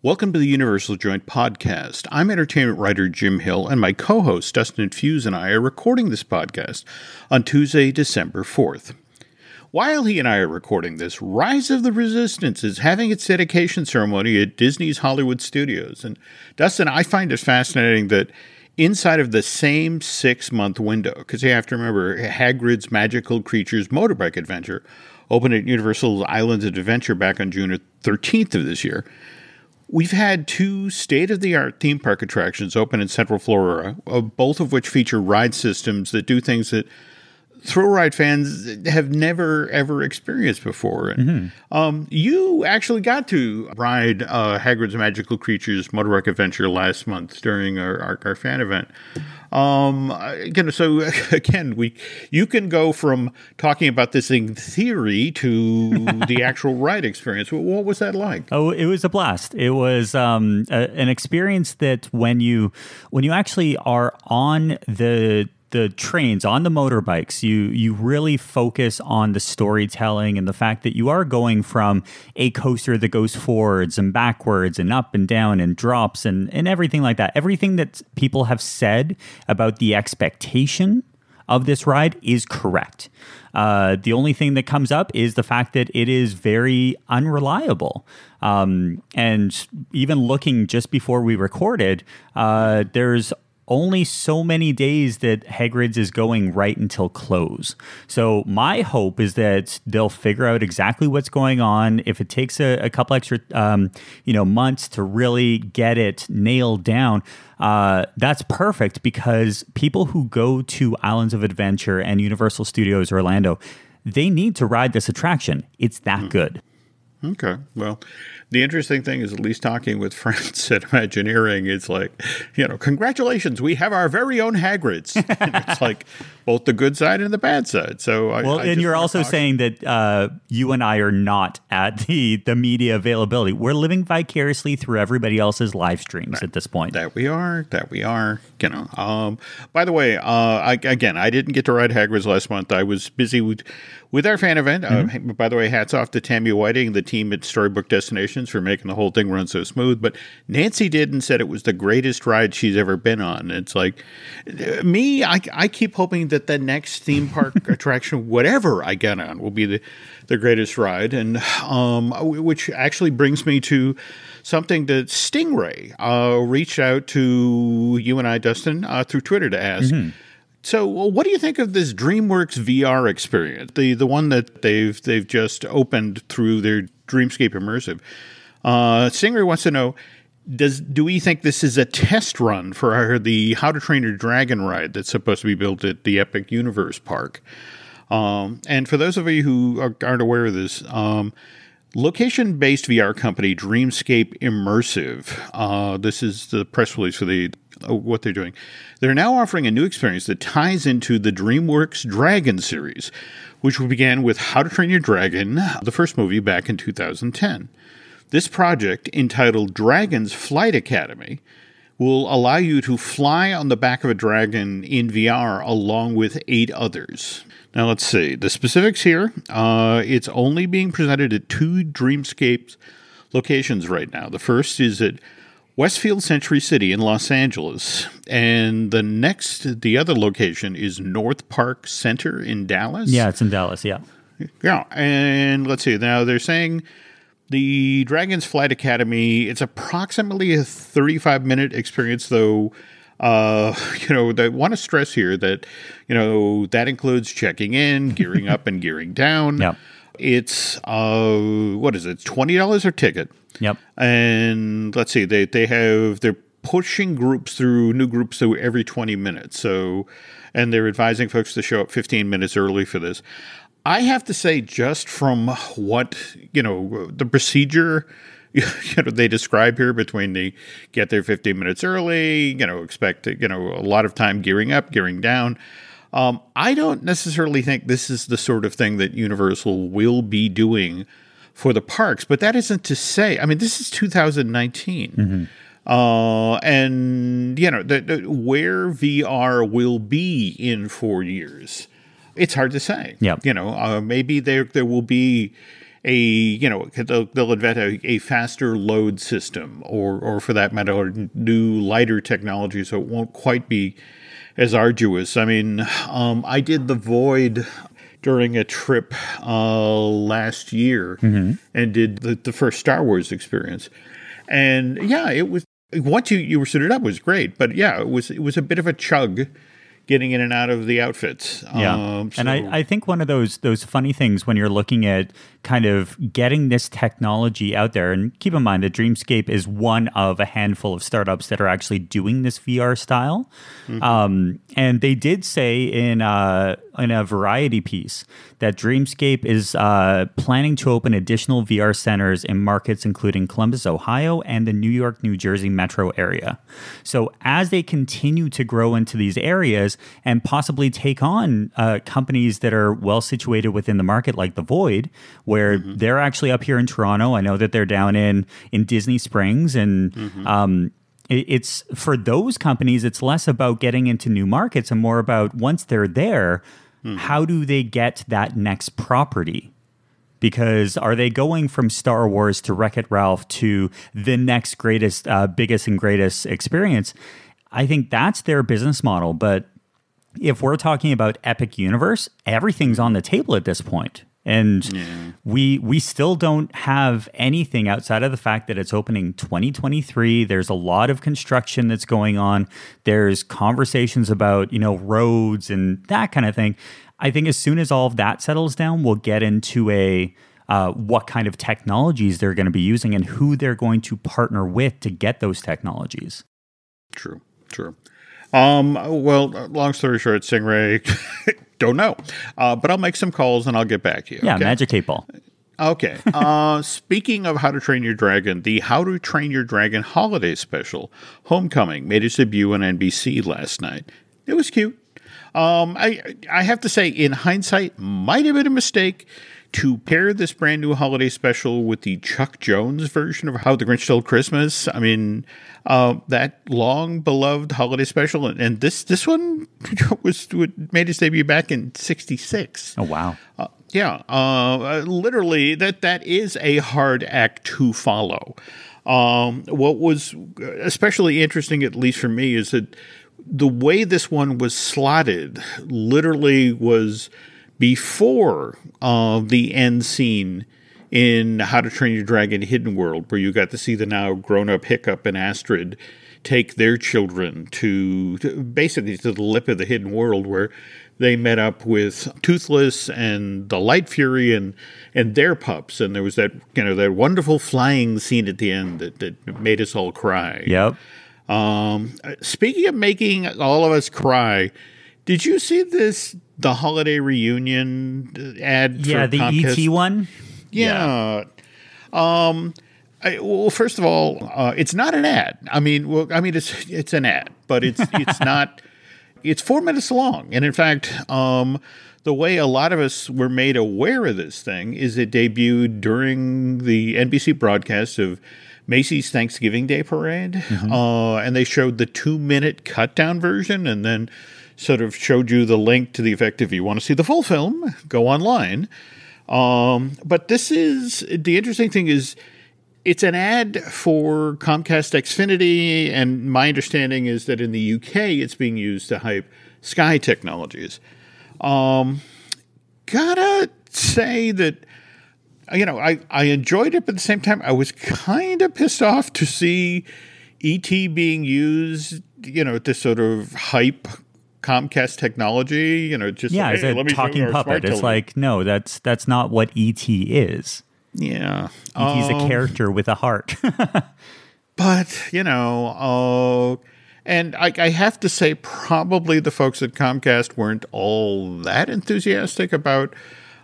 Welcome to the Universal Joint Podcast. I'm entertainment writer Jim Hill, and my co host Dustin Fuhs and I are recording this podcast on Tuesday, December 4th. While he and I are recording this, Rise of the Resistance is having its dedication ceremony at Disney's Hollywood Studios. And Dustin, I find it fascinating that inside of the same six month window, because you have to remember Hagrid's Magical Creatures Motorbike Adventure opened at Universal Islands of Adventure back on June 13th of this year. We've had two state of the art theme park attractions open in Central Florida, uh, both of which feature ride systems that do things that thrill ride fans have never ever experienced before. Mm-hmm. um, you actually got to ride uh, Hagrid's Magical Creatures Motorbike Adventure last month during our, our, our fan event. Um, again, so again, we you can go from talking about this in theory to the actual ride experience. What was that like? Oh, it was a blast. It was um, a, an experience that when you when you actually are on the the trains on the motorbikes you you really focus on the storytelling and the fact that you are going from a coaster that goes forwards and backwards and up and down and drops and and everything like that everything that people have said about the expectation of this ride is correct uh, the only thing that comes up is the fact that it is very unreliable. Um, and even looking just before we recorded, uh, there's only so many days that Hagrid's is going right until close. So my hope is that they'll figure out exactly what's going on. If it takes a, a couple extra, um, you know, months to really get it nailed down, uh, that's perfect because people who go to Islands of Adventure and Universal Studios Orlando, they need to ride this attraction. It's that mm. good. Okay. Well, the interesting thing is, at least talking with friends at Imagineering, it's like, you know, congratulations, we have our very own Hagrids. it's like both the good side and the bad side. So, I, well, I and you're also talk- saying that uh, you and I are not at the the media availability. We're living vicariously through everybody else's live streams right. at this point. That we are. That we are. You know. Um, by the way, uh, I, again, I didn't get to ride Hagrid's last month. I was busy with with our fan event. Uh, mm-hmm. Uh, by the way, hats off to Tammy Whiting, the team at Storybook Destinations, for making the whole thing run so smooth. But Nancy did and said it was the greatest ride she's ever been on. It's like uh, me, I, I keep hoping that the next theme park attraction, whatever I get on, will be the, the greatest ride. And um, which actually brings me to something that Stingray uh, reached out to you and I, Dustin, uh, through Twitter to ask. Mm-hmm so, what do you think of this DreamWorks VR experience? The the one that they've they've just opened through their Dreamscape Immersive. Uh, Singer wants to know: Does do we think this is a test run for our, the How to Train Your Dragon ride that's supposed to be built at the Epic Universe Park? Um, and for those of you who aren't aware of this, um, location based VR company Dreamscape Immersive. Uh, this is the press release for the uh, what they're doing. They're now offering a new experience that ties into the DreamWorks Dragon series, which began with How to Train Your Dragon, the first movie back in 2010. This project, entitled Dragon's Flight Academy, will allow you to fly on the back of a dragon in VR along with eight others. Now, let's see the specifics here. Uh, it's only being presented at two Dreamscapes locations right now. The first is at Westfield Century City in Los Angeles. And the next, the other location is North Park Center in Dallas. Yeah, it's in Dallas. Yeah. Yeah. And let's see. Now they're saying the Dragon's Flight Academy, it's approximately a 35 minute experience, though. Uh, you know, I want to stress here that, you know, that includes checking in, gearing up, and gearing down. Yeah. It's, uh, what is it? $20 a ticket. Yep. And let's see, they they have they're pushing groups through new groups through every 20 minutes. So and they're advising folks to show up 15 minutes early for this. I have to say just from what, you know, the procedure you know they describe here between the get there 15 minutes early, you know, expect you know a lot of time gearing up, gearing down. Um, I don't necessarily think this is the sort of thing that Universal will be doing for the parks. But that isn't to say, I mean, this is 2019. Mm-hmm. Uh, and, you know, the, the, where VR will be in four years, it's hard to say. Yeah. You know, uh, maybe there, there will be a you know they'll, they'll invent a, a, faster load system or or for that matter new lighter technology so it won't quite be as arduous i mean um, i did the void during a trip uh, last year mm-hmm. and did the, the first star wars experience and yeah it was once you, you were suited up was great but yeah it was it was a bit of a chug getting in and out of the outfits. Yeah, um, so. and I, I think one of those those funny things when you're looking at kind of getting this technology out there, and keep in mind that Dreamscape is one of a handful of startups that are actually doing this VR style. Mm-hmm. Um, and they did say in uh, in a variety piece that Dreamscape is uh, planning to open additional VR centers in markets including Columbus, Ohio, and the New York, New Jersey metro area. So as they continue to grow into these areas and possibly take on uh, companies that are well situated within the market, like the Void, where mm-hmm. they're actually up here in Toronto. I know that they're down in in Disney Springs, and mm-hmm. um, it's for those companies. It's less about getting into new markets and more about once they're there Mm-hmm. How do they get that next property? Because are they going from Star Wars to Wreck It Ralph to the next greatest, uh, biggest, and greatest experience? I think that's their business model. But if we're talking about Epic Universe, everything's on the table at this point and yeah. we we still don't have anything outside of the fact that it's opening 2023 there's a lot of construction that's going on. There's conversations about you know roads and that kind of thing. I think as soon as all of that settles down we'll get into a uh, what kind of technologies they're going to be using and who they're going to partner with to get those technologies. True true um, well, long story short, Stingray Don't know. Uh, but I'll make some calls and I'll get back to you. Yeah, okay? Magic 8 Ball. Okay. Uh, speaking of How to Train Your Dragon, the How to Train Your Dragon holiday special, Homecoming, made its debut on NBC last night. It was cute. Um, I I have to say, in hindsight, might have been a mistake to pair this brand new holiday special with the Chuck Jones version of How the Grinch Stole Christmas. I mean, uh, that long beloved holiday special, and this this one was made its debut back in '66. Oh wow! Uh, yeah, uh, literally that that is a hard act to follow. Um, what was especially interesting, at least for me, is that the way this one was slotted literally was before uh, the end scene in How to Train Your Dragon Hidden World, where you got to see the now grown up Hiccup and Astrid take their children to, to, basically to the lip of the hidden world where they met up with Toothless and the Light Fury and and their pups and there was that you know that wonderful flying scene at the end that, that made us all cry. Yep. Um, speaking of making all of us cry, did you see this the holiday reunion ad? Yeah, the Comcast? ET one. Yeah. yeah. Um. I, well, first of all, uh, it's not an ad. I mean, well, I mean, it's it's an ad, but it's it's not. It's four minutes long, and in fact, um, the way a lot of us were made aware of this thing is it debuted during the NBC broadcast of Macy's Thanksgiving Day Parade, mm-hmm. uh, and they showed the two minute cut down version, and then sort of showed you the link to the effect if you want to see the full film, go online. Um, but this is the interesting thing is it's an ad for Comcast Xfinity, and my understanding is that in the UK it's being used to hype Sky Technologies. Um, gotta say that you know I, I enjoyed it, but at the same time I was kind of pissed off to see ET being used, you know, to sort of hype Comcast technology, you know, just yeah, hey, it's a talking puppet. It's like no, that's that's not what ET is. Yeah, ET's um, a character with a heart. but you know, oh, and I, I have to say, probably the folks at Comcast weren't all that enthusiastic about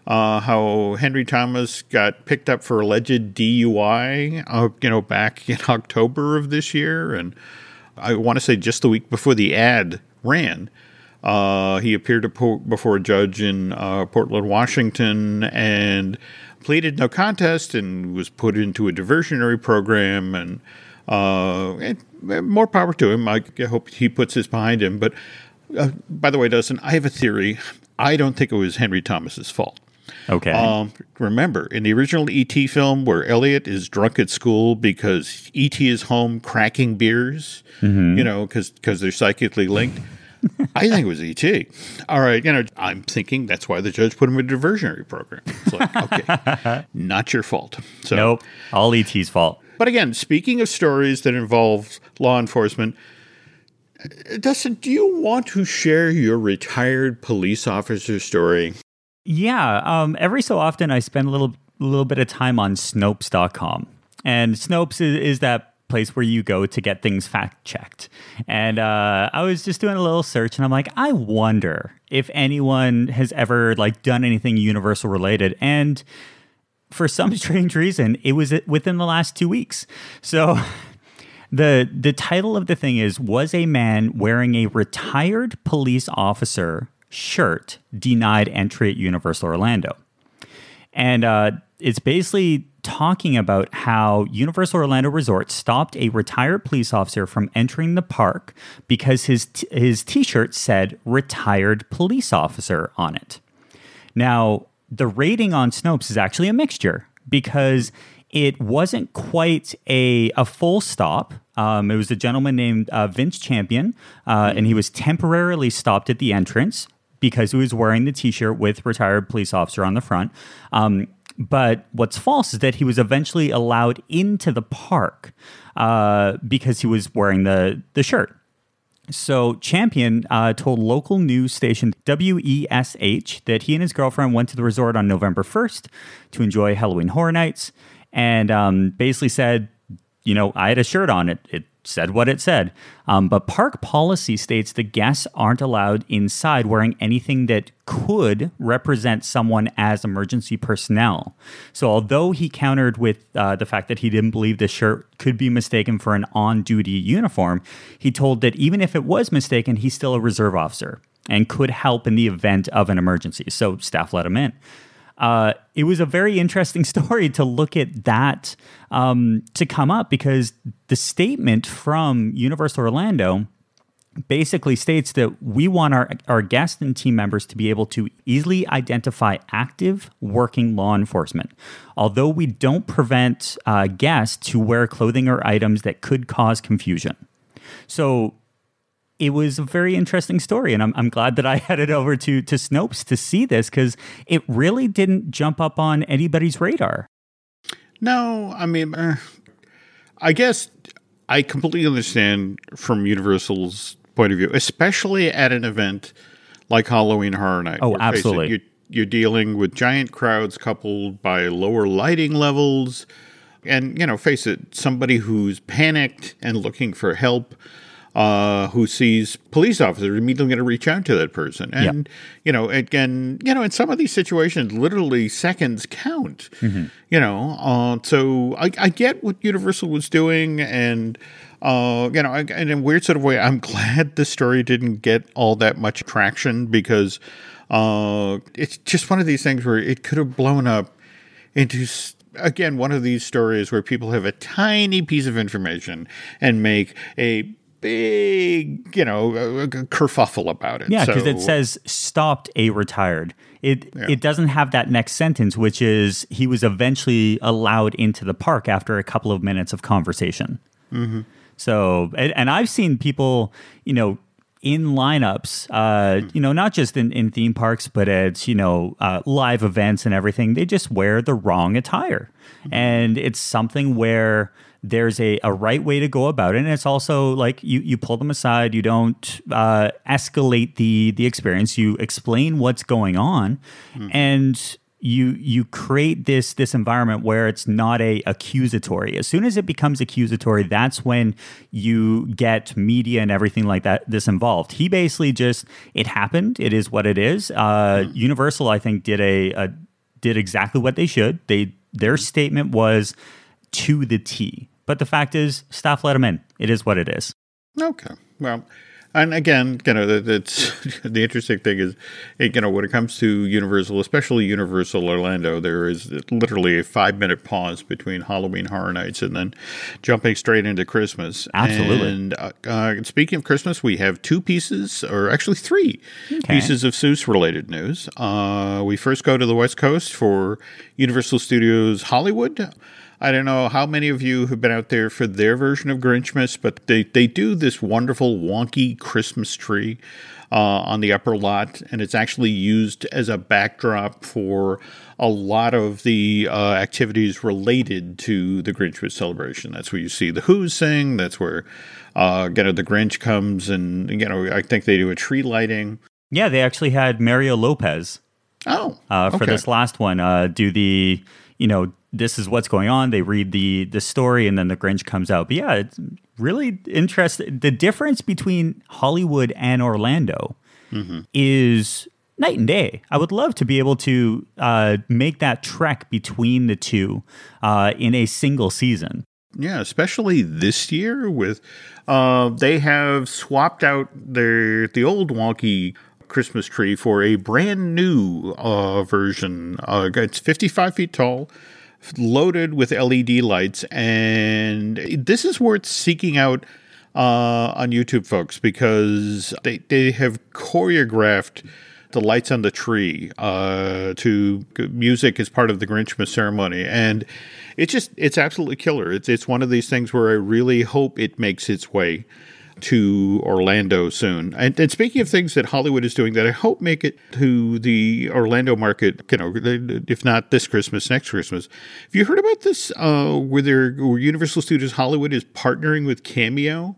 uh, how Henry Thomas got picked up for alleged DUI, uh, you know, back in October of this year, and I want to say just the week before the ad ran. Uh, he appeared before a judge in uh, Portland, Washington, and pleaded no contest and was put into a diversionary program. And, uh, and more power to him. I hope he puts this behind him. But uh, by the way, Dustin, I have a theory. I don't think it was Henry Thomas's fault. Okay. Um, remember, in the original ET film, where Elliott is drunk at school because ET is home cracking beers, Mm-hmm. you know, because they're psychically linked. I think it was ET. All right, you know, I'm thinking that's why the judge put him in a diversionary program. It's like, okay, not your fault. So, nope. All ET's fault. but again, speaking of stories that involve law enforcement, uh, Dustin, do you want to share your retired police officer story? Yeah. Um, every so often, I spend a little little bit of time on Snopes.com, and Snopes is, is that place where you go to get things fact checked. And uh, I was just doing a little search, and I'm like, I wonder if anyone has ever like done anything Universal related, and for some strange reason, it was within the last two weeks. So. The, the title of the thing is Was a man wearing a retired police officer shirt denied entry at Universal Orlando? And uh, it's basically talking about how Universal Orlando Resort stopped a retired police officer from entering the park because his t- his T-shirt said "retired police officer" on it. Now, the rating on Snopes is actually a mixture because it wasn't quite a, a full stop. Um, it was a gentleman named uh, Vince Champion, uh, and he was temporarily stopped at the entrance because he was wearing the T-shirt with retired police officer on the front. Um, but what's false is that he was eventually allowed into the park uh, because he was wearing the the shirt. So Champion uh, told local news station WESH that he and his girlfriend went to the resort on November 1st to enjoy Halloween Horror Nights, and um, basically said, you know, I had a shirt on it. It said what it said. Um, but park policy states the guests aren't allowed inside wearing anything that could represent someone as emergency personnel. So, although he countered with uh, the fact that he didn't believe the shirt could be mistaken for an on duty uniform, he told that even if it was mistaken, he's still a reserve officer and could help in the event of an emergency. So, staff let him in. Uh, it was a very interesting story to look at that um, to come up because the statement from Universal Orlando basically states that we want our, our guests and team members to be able to easily identify active working law enforcement. Although we don't prevent uh, guests to wear clothing or items that could cause confusion. So it was a very interesting story, and I'm, I'm glad that I headed over to to Snopes to see this because it really didn't jump up on anybody's radar. No, I mean, uh, I guess I completely understand from Universal's point of view, especially at an event like Halloween Horror Night. Oh, where, face it, absolutely. you, you're dealing with giant crowds coupled by lower lighting levels. And, you know, face it, somebody who's panicked and looking for help, uh, who sees police officers immediately going to reach out to that person. And, you know, again, you know, in some of these situations, literally seconds count, you know. Uh, so I, I get what Universal was doing. And, uh, you know, I- in a weird sort of way, I'm glad the story didn't get all that much traction because uh, it's just one of these things where it could have blown up into again one of these stories where people have a tiny piece of information and make a big you know kerfuffle about it Yeah, because it says stopped a retired. It it doesn't have that next sentence, which is he was eventually allowed into the park after a couple of minutes of conversation. Mm-hmm. So, and, and I've seen people, you know, in lineups, uh, you know, not just in, in theme parks, but at, you know, uh, live events and everything, they just wear the wrong attire. And it's something where there's a, a right way to go about it. And it's also like you, you pull them aside, you don't uh, escalate the, the experience, you explain what's going on. And you you create this this environment where it's not a accusatory. As soon as it becomes accusatory, that's when you get media and everything like that this involved. He basically just it happened. It is what it is. Uh, Universal, I think, did a, a did exactly what they should. They their statement was to the T. But the fact is, staff let him in. It is what it is. Okay. Well, And again, you know, that's the interesting thing is, you know, when it comes to Universal, especially Universal Orlando, there is literally a five minute pause between Halloween Horror Nights and then jumping straight into Christmas. Absolutely. And uh, uh, speaking of Christmas, we have two pieces, or actually three Okay. pieces of Seuss related news. Uh, we first go to the West Coast for Universal Studios Hollywood. I don't know how many of you have been out there for their version of Grinchmas, but they, they do this wonderful wonky Christmas tree uh, on the upper lot, and it's actually used as a backdrop for a lot of the uh, activities related to the Grinchmas celebration. That's where you see the Who's sing. That's where uh, you know the Grinch comes, and you know I think they do a tree lighting. Yeah, they actually had Mario Lopez Oh, uh, for okay. this last one uh, do the you know this is what's going on. They read the the story and then the grinch comes out. But yeah it's really interesting the difference between hollywood and orlando Mm-hmm. is night and day. I would love to be able to uh, make that trek between the two uh, in a single season. Yeah, especially this year with uh, they have swapped out their the old wonky Christmas tree for a brand new uh, version. Uh, it's 55 feet tall, loaded with LED lights, and this is worth seeking out uh, on YouTube, folks, because they they have choreographed the lights on the tree uh, to music as part of the Grinchmas ceremony, and it's just it's absolutely killer. It's it's one of these things where I really hope it makes its way to Orlando soon. And, and speaking of things that Hollywood is doing that I hope make it to the Orlando market, you know, if not this Christmas, next Christmas. Have you heard about this? Uh, where there, where Universal Studios Hollywood is partnering with Cameo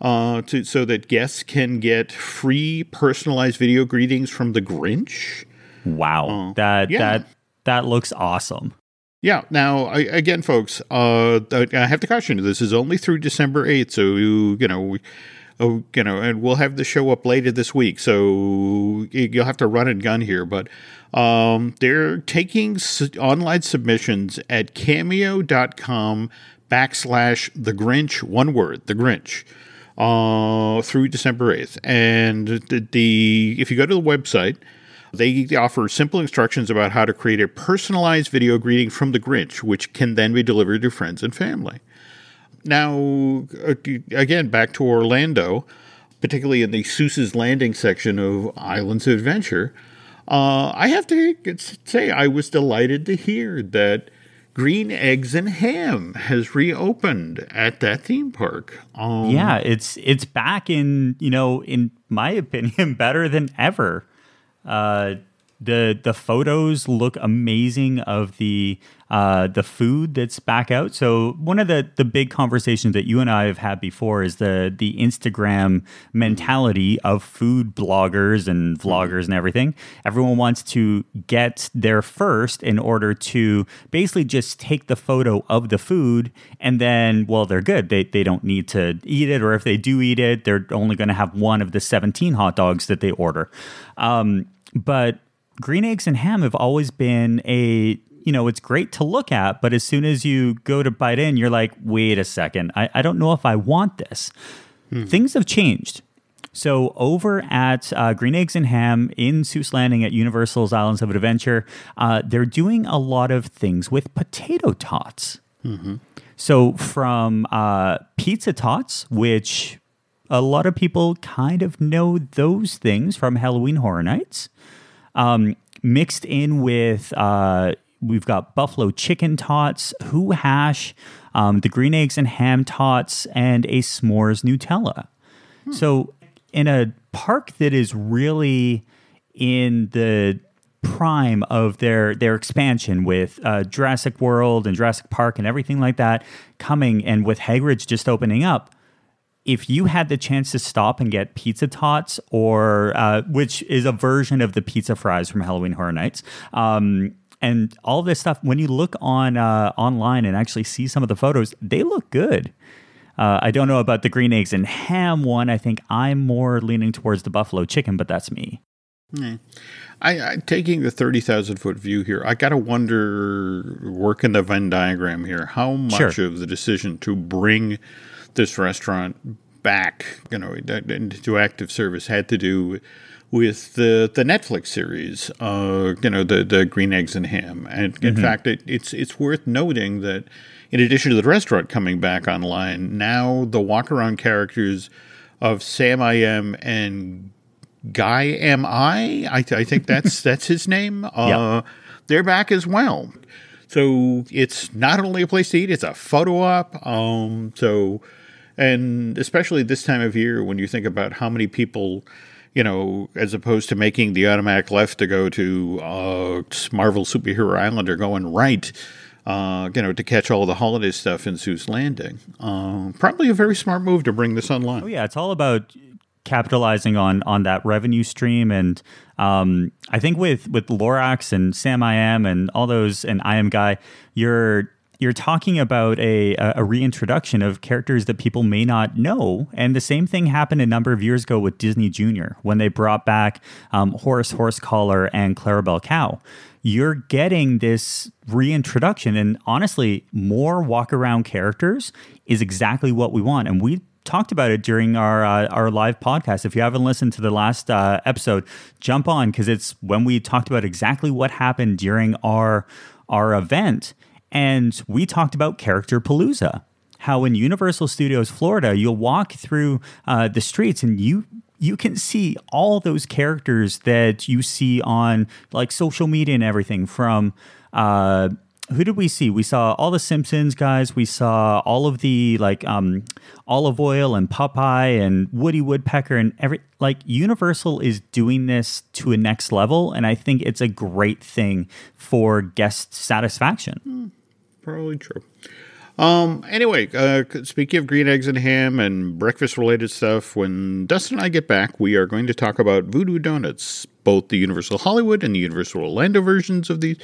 uh, to so that guests can get free personalized video greetings from the Grinch. wow that yeah. that that looks awesome Yeah. Now, I, again, folks, uh, I have to caution you. This is only through December eighth, so you, know, we, oh, you know, and we'll have the show up later this week, so you'll have to run and gun here. But um, they're taking online submissions at Cameo.com backslash the Grinch, one word, the Grinch, uh, through December eighth, and the, the if you go to the website. They offer simple instructions about how to create a personalized video greeting from the Grinch, which can then be delivered to friends and family. Now, uh, again, back to Orlando, particularly in the Seuss's Landing section of Islands of Adventure, uh, I have to say I was delighted to hear that Green Eggs and Ham has reopened at that theme park. Um, yeah it's it's back in you know in my opinion better than ever uh the the photos look amazing of the uh the food that's back out. So one of the the big conversations that you and I have had before is the the Instagram mentality of food bloggers and vloggers and everything. Everyone wants to get there first in order to basically just take the photo of the food and then well they're good. They they don't need to eat it or if they do eat it they're only going to have one of the 17 hot dogs that they order. Um but green eggs and ham have always been a you know it's great to look at but as soon as you go to bite in you're like wait a second. I, I don't know if i want this. Things have changed. So over at uh, Green Eggs and Ham in Seuss Landing at Universal's Islands of Adventure, uh, they're doing a lot of things with potato tots. So from uh, pizza tots, which a lot of people kind of know those things from Halloween Horror Nights, um, mixed in with uh, we've got buffalo chicken tots, who hash, um, the green eggs and ham tots, and a s'mores Nutella. So in a park that is really in the prime of their their expansion with uh, Jurassic World and Jurassic Park and everything like that coming, and with Hagrid's just opening up, if you had the chance to stop and get pizza tots or uh, which is a version of the pizza fries from halloween horror nights um, and all this stuff when you look on uh, online and actually see some of the photos they look good uh, i don't know about the green eggs and ham one i think i'm more leaning towards the buffalo chicken but that's me I, I taking the thirty thousand foot view here. I gotta wonder, working the Venn diagram here, how much Sure. of the decision to bring this restaurant back, you know, into active service had to do with the the Netflix series, uh, you know, the the Green Eggs and Ham. And in mm-hmm. fact, it, it's it's worth noting that in addition to the restaurant coming back online, now the walk around characters of Sam I Am and Guy Am I? I, I think that's that's his name. Uh, yep. They're back as well. So it's not only a place to eat; it's a photo op. Um, so, and especially this time of year, when you think about how many people, you know, as opposed to making the automatic left to go to uh, Marvel Superhero Island or going right, uh, you know, to catch all the holiday stuff in Seuss Landing. Uh, probably a very smart move to bring this online. Oh yeah, it's all about capitalizing on on that revenue stream and um, I think with with Lorax and Sam I Am and all those and I Am Guy, you're you're talking about a, a reintroduction of characters that people may not know. And the same thing happened a number of years ago with Disney Junior when they brought back um, Horace Horsecollar and Clarabelle Cow. You're getting this reintroduction. And honestly, more walk around characters is exactly what we want. And we talked about it during our uh, our live podcast. If you haven't listened to the last uh, episode, jump on because it's when we talked about exactly what happened during our our event, and we talked about character palooza. How in Universal Studios Florida, you'll walk through uh, the streets and you you can see all those characters that you see on like social media and everything from uh, who did we see? We saw all the Simpsons guys. We saw all of the like um, Olive Oyl and Popeye and Woody Woodpecker and every like Universal is doing this to a next level, and I think it's a great thing for guest satisfaction. Mm, probably true. Um, anyway, uh, speaking of green eggs and ham and breakfast related stuff, when Dustin and I get back, we are going to talk about Voodoo Donuts, both the Universal Hollywood and the Universal Orlando versions of these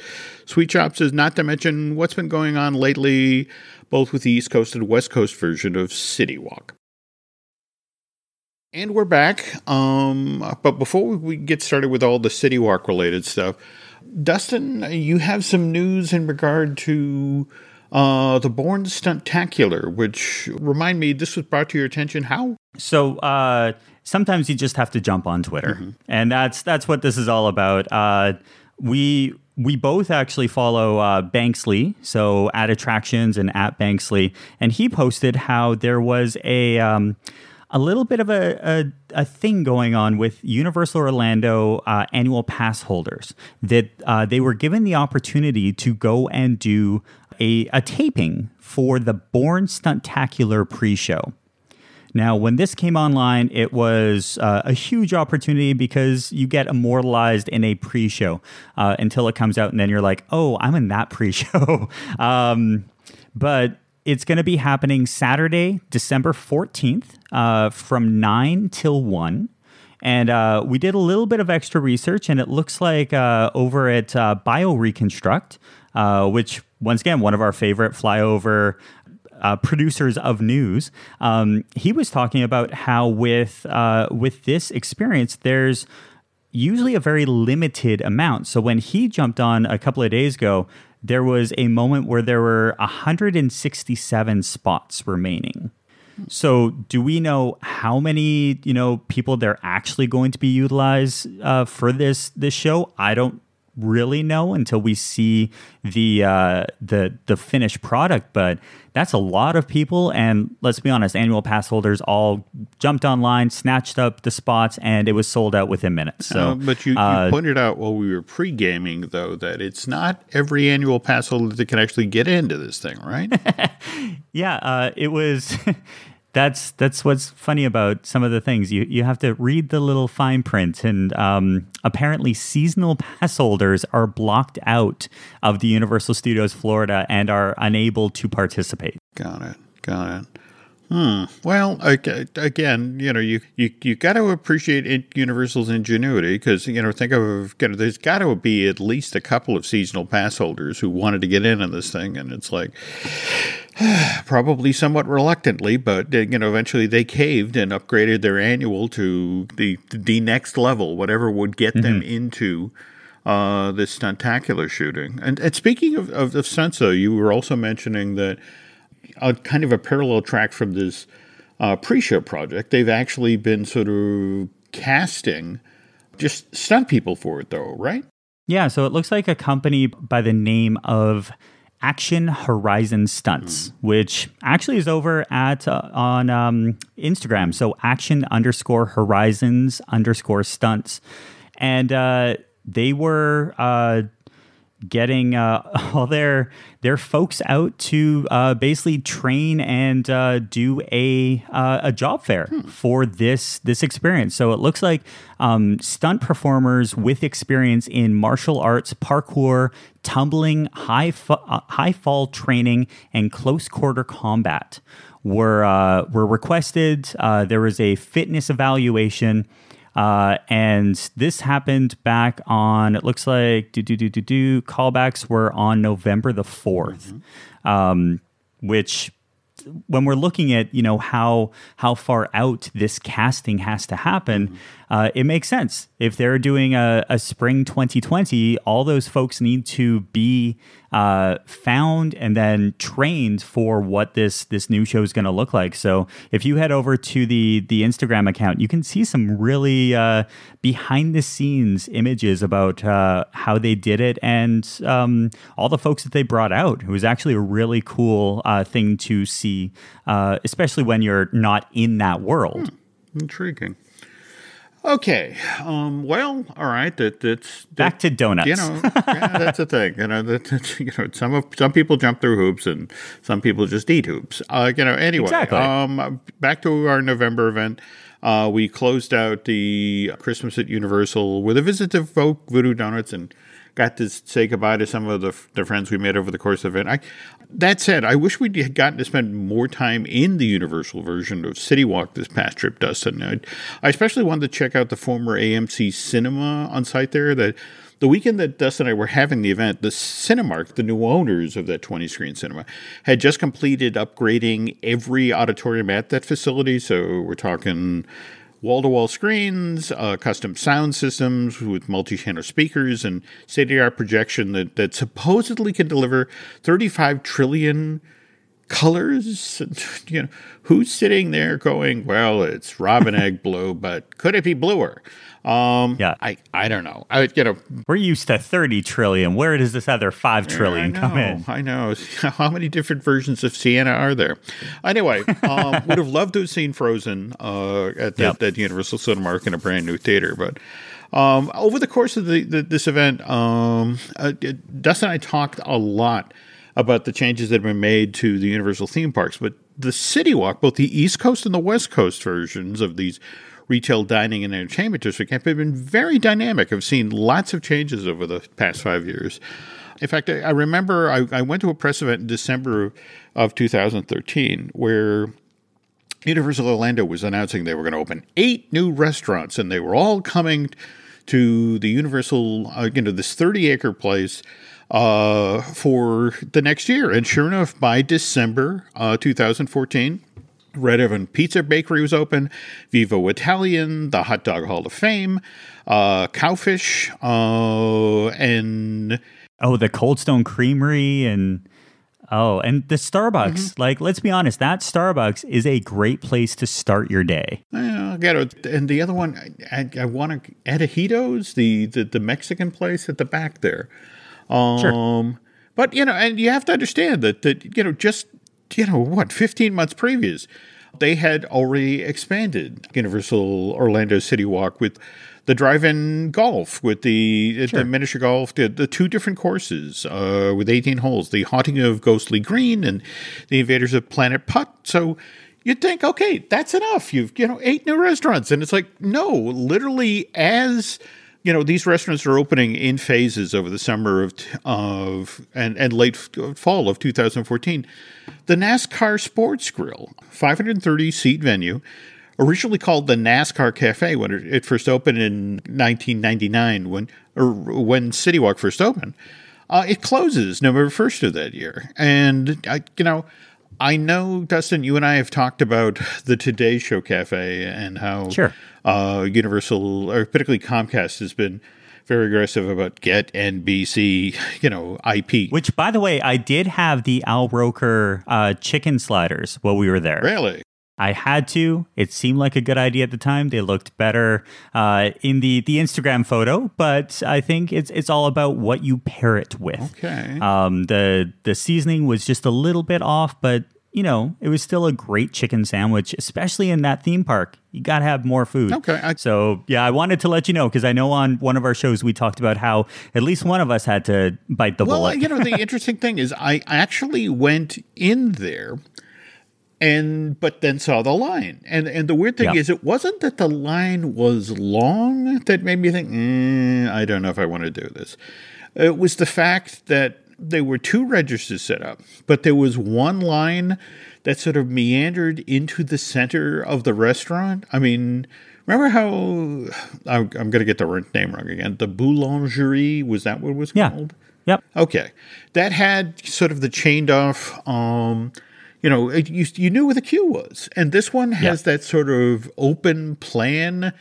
sweet shops, is not to mention what's been going on lately, both with the East Coast and West Coast version of City Walk. And we're back. Um, but before we get started with all the City Walk related stuff, Dustin, you have some news in regard to uh, the Bourne Stuntacular, which remind me, this was brought to your attention how? So uh, sometimes you just have to jump on Twitter, mm-hmm. and that's that's what this is all about. Uh, we we both actually follow uh, Banksley, so at attractions and at Banksley, and he posted how there was a um, a little bit of a, a, a, thing going on with Universal Orlando uh, annual pass holders that uh, they were given the opportunity to go and do a, a taping for the Bourne Stuntacular pre show. Now, when this came online, it was uh, a huge opportunity because you get immortalized in a pre show uh, until it comes out, and then you're like, oh, I'm in that pre show. um, but it's going to be happening Saturday, December 14th uh, from 9 till 1. And uh, we did a little bit of extra research, and it looks like uh, over at uh, BioReconstruct, uh, which once again one of our favorite flyover uh, producers of news, um, he was talking about how with uh, with this experience, there's usually a very limited amount. So when he jumped on a couple of days ago, there was a moment where there were 167 spots remaining. So, do we know how many you know people they're actually going to be utilized uh, for this this show? I don't really know until we see the uh, the the finished product. But that's a lot of people, and let's be honest, annual pass holders all jumped online, snatched up the spots, and it was sold out within minutes. So, uh, but you, you uh, pointed out while we were pre gaming though that it's not every annual pass holder that can actually get into this thing, right? yeah, uh, it was. that's that's what's funny about some of the things. You you have to read the little fine print, and um, apparently seasonal pass holders are blocked out of the Universal Studios Florida and are unable to participate. Got it. Got it. Hmm. Well, again, you know, you you, you got to appreciate Universal's ingenuity because you know, think of you know, there's got to be at least a couple of seasonal pass holders who wanted to get in on this thing, and it's like probably somewhat reluctantly, but you know, eventually they caved and upgraded their annual to the the next level, whatever would get mm-hmm. them into uh, this stuntacular shooting. And, and speaking of, of, of though, you were also mentioning that a kind of a parallel track from this uh, pre-show project. They've actually been sort of casting just stunt people for it, though, right? Yeah. So it looks like a company by the name of Action Horizon Stunts, mm. which actually is over at uh, on um, Instagram. So Action underscore Horizons underscore Stunts, and uh, they were uh, getting uh, all their their folks out to uh, basically train and uh, do a uh, a job fair hmm. for this this experience. So it looks like um, stunt performers with experience in martial arts, parkour, tumbling, high uh, high fall training, and close quarter combat were uh, were requested. there was a fitness evaluation. Uh, and this happened back on, it looks like, do, do, do, do, do, callbacks were on November the 4th, mm-hmm. um, which when we're looking at you know how how far out this casting has to happen, mm-hmm. Uh, it makes sense. If they're doing a, a, spring 2020, all those folks need to be uh, found and then trained for what this this new show is going to look like. So if you head over to the the Instagram account, you can see some really uh, behind the scenes images about uh, how they did it and um, all the folks that they brought out. It was actually a really cool uh, thing to see, uh, especially when you're not in that world. Hmm. Intriguing. Okay. Um, well, all right. That that's that, back to donuts. You know, yeah, that's the thing. You know, that, you know, some of some people jump through hoops, and some people just eat hoops. Uh, you know. Anyway, exactly. Um, back to our November event. Uh, we closed out the Christmas at Universal with a visit to Voodoo Donuts and got to say goodbye to some of the, the friends we made over the course of it. I, that said, I wish we'd gotten to spend more time in the Universal version of City Walk this past trip, Dustin. I, I especially wanted to check out the former AMC Cinema on site there. That the weekend that Dustin and I were having the event, the Cinemark, the new owners of that 20 screen cinema, had just completed upgrading every auditorium at that facility. So we're talking wall to wall screens, uh, custom sound systems with multi channel speakers, and state of the art projection that, that supposedly can deliver 35 trillion colors. You know, who's sitting there going, well, it's robin egg blue, but could it be bluer? Um, yeah, I, I don't know. I would get a. we're used to thirty trillion. Where does this other five trillion know, come in? I know. How many different versions of Sienna are there? Anyway, um, would have loved to have seen Frozen uh, at the, yep. Universal Cinemark in a brand new theater, but. Um, over the course of the, the, this event, um, uh, Dustin and I talked a lot about the changes that have been made to the Universal theme parks, but the City Walk, both the East Coast and the West Coast versions of these retail dining and entertainment district have been very dynamic. I've seen lots of changes over the past five years. In fact, I, remember I, I, went to a press event in December of 2013 where Universal Orlando was announcing they were going to open eight new restaurants, and they were all coming to the Universal, uh, you know, this 30 acre place uh, for the next year. And sure enough, by December uh, 2014, Red Oven Pizza Bakery was open, Vivo Italian, the Hot Dog Hall of Fame, uh, Cowfish, uh, and oh, the Cold Stone Creamery, and oh, and the Starbucks. Mm-hmm. Like, let's be honest, that Starbucks is a great place to start your day. Yeah, I get it. And the other one, I, I want to Antojitos, the, the the Mexican place at the back there. Um, sure. But you know, and you have to understand that that you know just you know, what, 15 months previous, they had already expanded Universal Orlando City Walk with the drive-in golf, with the sure. the miniature golf, the, the two different courses uh, with 18 holes, the Haunting of Ghostly Green and the Invaders of Planet Putt. So you'd think, okay, that's enough. You've you know eight new restaurants, and it's like no, literally as you know these restaurants are opening in phases over the summer of of and and late fall of 2014 the NASCAR Sports Grill 530 seat venue originally called the NASCAR Cafe when it first opened in 1999 when or when City Walk first opened uh, it closes November 1st of that year and I, you know I know, Dustin, you and I have talked about the Today Show Cafe and how sure. Uh, Universal, or particularly Comcast, has been very aggressive about get NBC, you know, IP. Which, by the way, I did have the Al Roker uh, chicken sliders while we were there. Really? I had to. It seemed like a good idea at the time. They looked better uh, in the the Instagram photo, but I think it's it's all about what you pair it with. Okay. Um, the the seasoning was just a little bit off, but you know it was still a great chicken sandwich, especially in that theme park. You got to have more food. Okay. I- so yeah, I wanted to let you know because I know on one of our shows we talked about how at least one of us had to bite the Well, bullet. you know, the interesting thing is, I actually went in there, and but then saw the line, and and the weird thing Yeah. is, it wasn't that the line was long that made me think, mm, I don't know if I want to do this. It was the fact that there were two registers set up, but there was one line that sort of meandered into the center of the restaurant. I mean. Remember how I'm, going to get the name wrong again? The Boulangerie was that what it was yeah. called? Yep. Okay, that had sort of the chained off. Um, you know, it, you you knew where the queue was, and this one has that sort of open plan.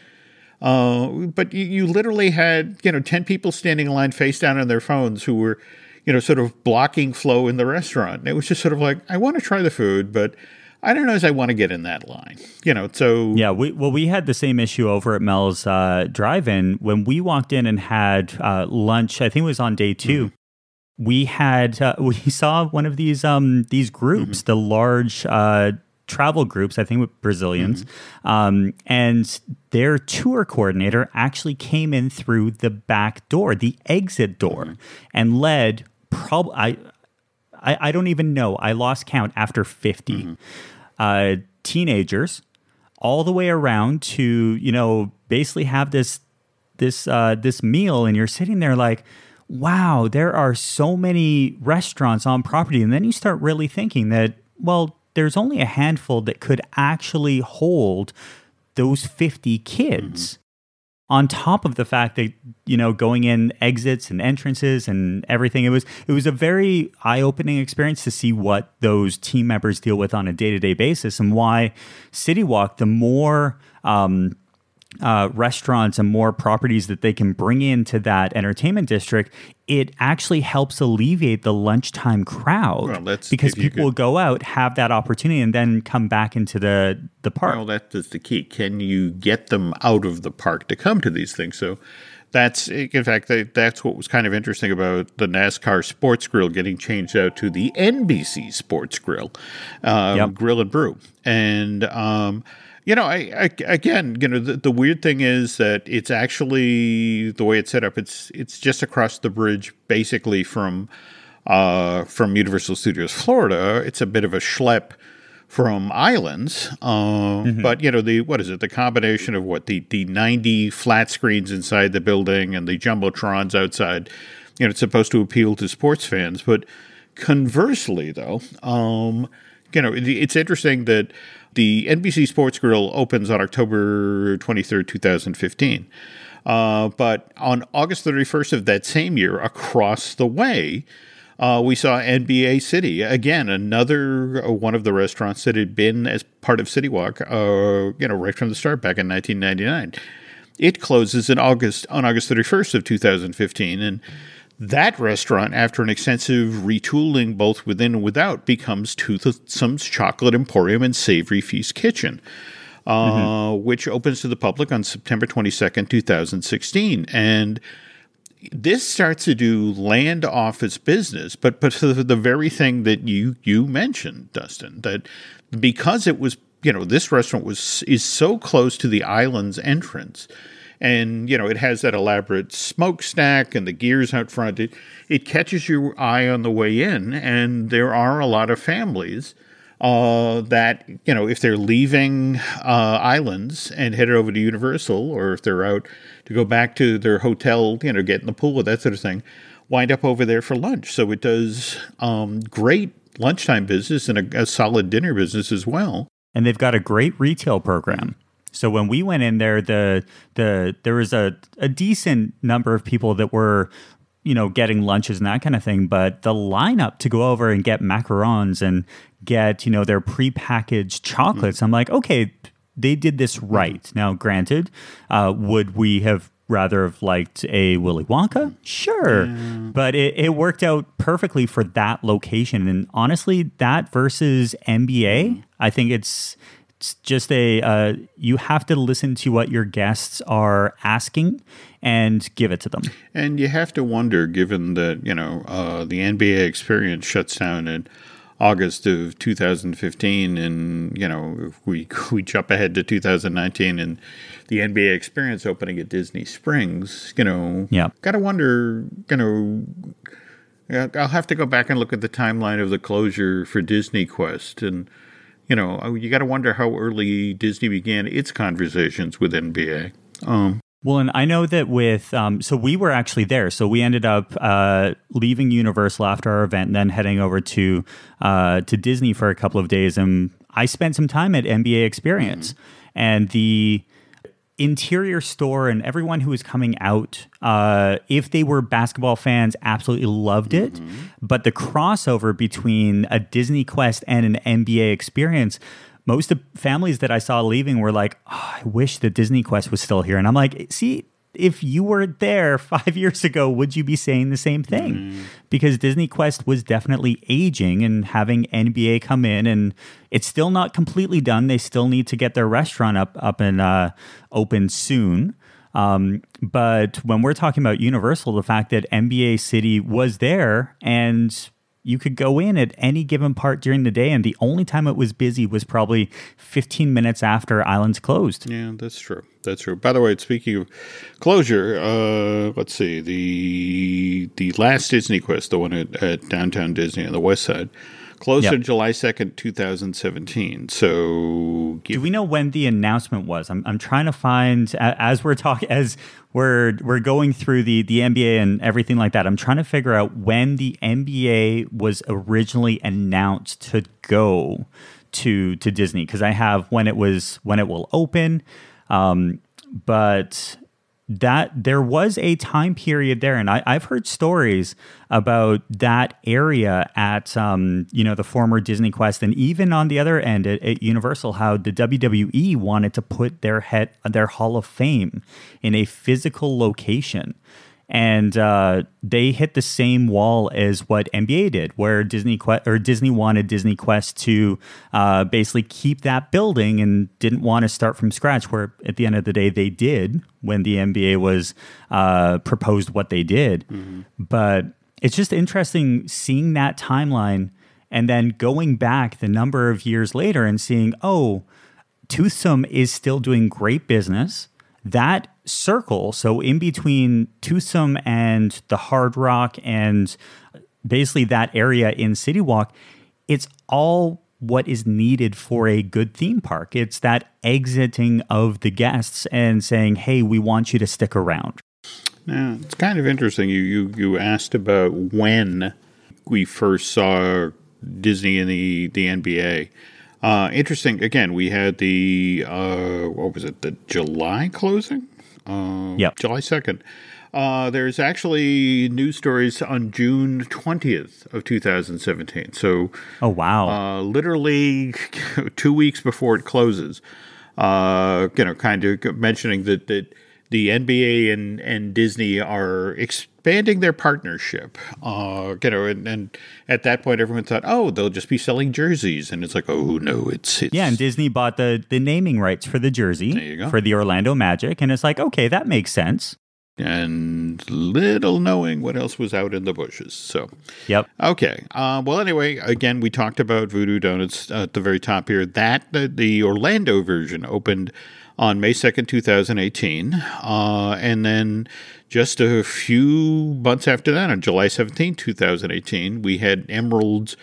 Uh, but you, you literally had you know ten people standing in line face down on their phones who were, you know, sort of blocking flow in the restaurant. And it was just sort of like I want to try the food, but I don't know as I want to get in that line. You know, so Yeah, we well we had the same issue over at Mel's uh, Drive-In when we walked in and had uh, lunch. I think it was on day 2 We had uh, we saw one of these um these groups, the large uh, travel groups. I think with Brazilians, um, and their tour coordinator actually came in through the back door, the exit door, and led. Prob I, I I don't even know. I lost count after 50 uh, teenagers all the way around to you know basically have this this uh, this meal and you're sitting there like wow there are so many restaurants on property. And then you start really thinking that well there's only a handful that could actually hold those 50 kids on top of the fact that you know going in exits and entrances and everything it was it was a very eye-opening experience to see what those team members deal with on a day-to-day basis and why city walk the more um, uh, restaurants and more properties that they can bring into that entertainment district, it actually helps alleviate the lunchtime crowd Well, because people could- will go out, have that opportunity, and then come back into the the park. Well, that is the key. Can you get them out of the park to come to these things? So that's, in fact, that- that's what was kind of interesting about the NASCAR Sports Grill getting changed out to the NBC Sports Grill, um, Yep. Grill and Brew. And, um, you know, I, I again, you know, the, the weird thing is that it's actually the way it's set up. It's it's just across the bridge, basically from uh, from Universal Studios Florida. It's a bit of a schlep from islands. Uh, But you know the what is it? The combination of what the the ninety flat screens inside the building and the jumbotrons outside. You know, it's supposed to appeal to sports fans. But conversely, though, um, you know, it- it's interesting that the NBC Sports Grill opens on October twenty third, two thousand fifteen. Uh, but on August 31st of that same year, across the way, uh, we saw NBA City again, another uh, one of the restaurants that had been as part of City Walk, uh, you know, right from the start back in 1999. It closes in August on August 31st of 2015, and that restaurant, after an extensive retooling both within and without, becomes Toothsome's Chocolate Emporium and Savory Feast Kitchen uh, which opens to the public on September 22nd, 2016. And this starts to do land office business, but but for the very thing that you you mentioned, Dustin, that because it was you know this restaurant was is so close to the island's entrance, and you know it has that elaborate smokestack and the gears out front. It it catches your eye on the way in, and there are a lot of families uh, that you know if they're leaving uh, islands and headed over to Universal, or if they're out to go back to their hotel, you know, get in the pool, with that sort of thing, wind up over there for lunch. So it does um, great lunchtime business and a, a solid dinner business as well. and they've got a great retail program. So when we went in there, the the there was a, a decent number of people that were, you know, getting lunches and that kind of thing. But the lineup to go over and get macarons and get, you know, their prepackaged chocolates, mm. I'm like, okay, they did this mm-hmm. right. Now, granted, uh, would we have rather have liked a Willy Wonka? Sure. But it, it worked out perfectly for that location. And honestly, that versus NBA, mm. I think it's just a uh, you have to listen to what your guests are asking and give it to them. And you have to wonder, given that you know uh, the NBA experience shuts down in August of 2015, and you know if we we jump ahead to 2019 and the NBA experience opening at Disney Springs, you know, yeah, got to wonder, you know. I'll have to go back and look at the timeline of the closure for Disney Quest and you know, you got to wonder how early Disney began its conversations with NBA. Um, well, and I know that with, um, so we were actually there. So we ended up uh, leaving Universal after our event and then heading over to uh, to Disney for a couple of days. And I spent some time at NBA Experience. Mm-hmm. And the interior store and everyone who was coming out, uh, if they were basketball fans, absolutely loved it. Mm-hmm. But the crossover between a Disney Quest and an NBA experience, most of families that I saw leaving were like, oh, I wish the Disney Quest was still here. And I'm like, see, if you were there five years ago, would you be saying the same thing? Mm. Because Disney Quest was definitely aging and having NBA come in, and it's still not completely done. They still need to get their restaurant up up and uh, open soon. Um, but when we're talking about Universal, the fact that NBA City was there and you could go in at any given part during the day, and the only time it was busy was probably 15 minutes after Islands closed. Yeah, that's true. That's true. By the way, speaking of closure, uh, let's see the the last Disney Quest, the one at, at downtown Disney on the west side, closed yep. on July second, two thousand seventeen. So, do we know when the announcement was? I'm I'm trying to find as we're talking as we're we're going through the the NBA and everything like that. I'm trying to figure out when the NBA was originally announced to go to to Disney because I have when it was when it will open, um, but that there was a time period there, and I, have heard stories about that area at um, you know the former Disney Quest, and even on the other end at, at, Universal, how the WWE wanted to put their head their Hall of Fame in a physical location and uh, they hit the same wall as what NBA did, where Disney Quest or Disney wanted Disney Quest to uh, basically keep that building and didn't want to start from scratch. Where at the end of the day, they did when the NBA was uh, proposed what they did. Mm-hmm. But it's just interesting seeing that timeline and then going back the number of years later and seeing, oh, Toothsome is still doing great business. That circle, so in between Toothsome and the Hard Rock and basically that area in City Walk, it's all what is needed for a good theme park. It's that exiting of the guests and saying, "Hey, we want you to stick around." Now, it's kind of interesting. You you you asked about when we first saw Disney in the the NBA. Uh, interesting. Again, we had the uh, what was it? The July closing. Uh, yeah, July second. Uh, there's actually news stories on June 20th of 2017. So, oh wow, uh, literally two weeks before it closes. Uh, you know, kind of mentioning that that the NBA and, and Disney are expanding their partnership. Uh, you know, and, and, at that point, everyone thought, oh, they'll just be selling jerseys, and it's like, oh no, it's, it's yeah. And Disney bought the the naming rights for the jersey for the Orlando Magic, and it's like, okay, that makes sense. And little knowing what else was out in the bushes. So, yep. Okay. Uh, well, anyway, again, we talked about Voodoo Donuts at the very top here. That the, the Orlando version opened on May 2nd, 2018. Uh, and then just a few months after that, on July 17, 2018, we had Emeril's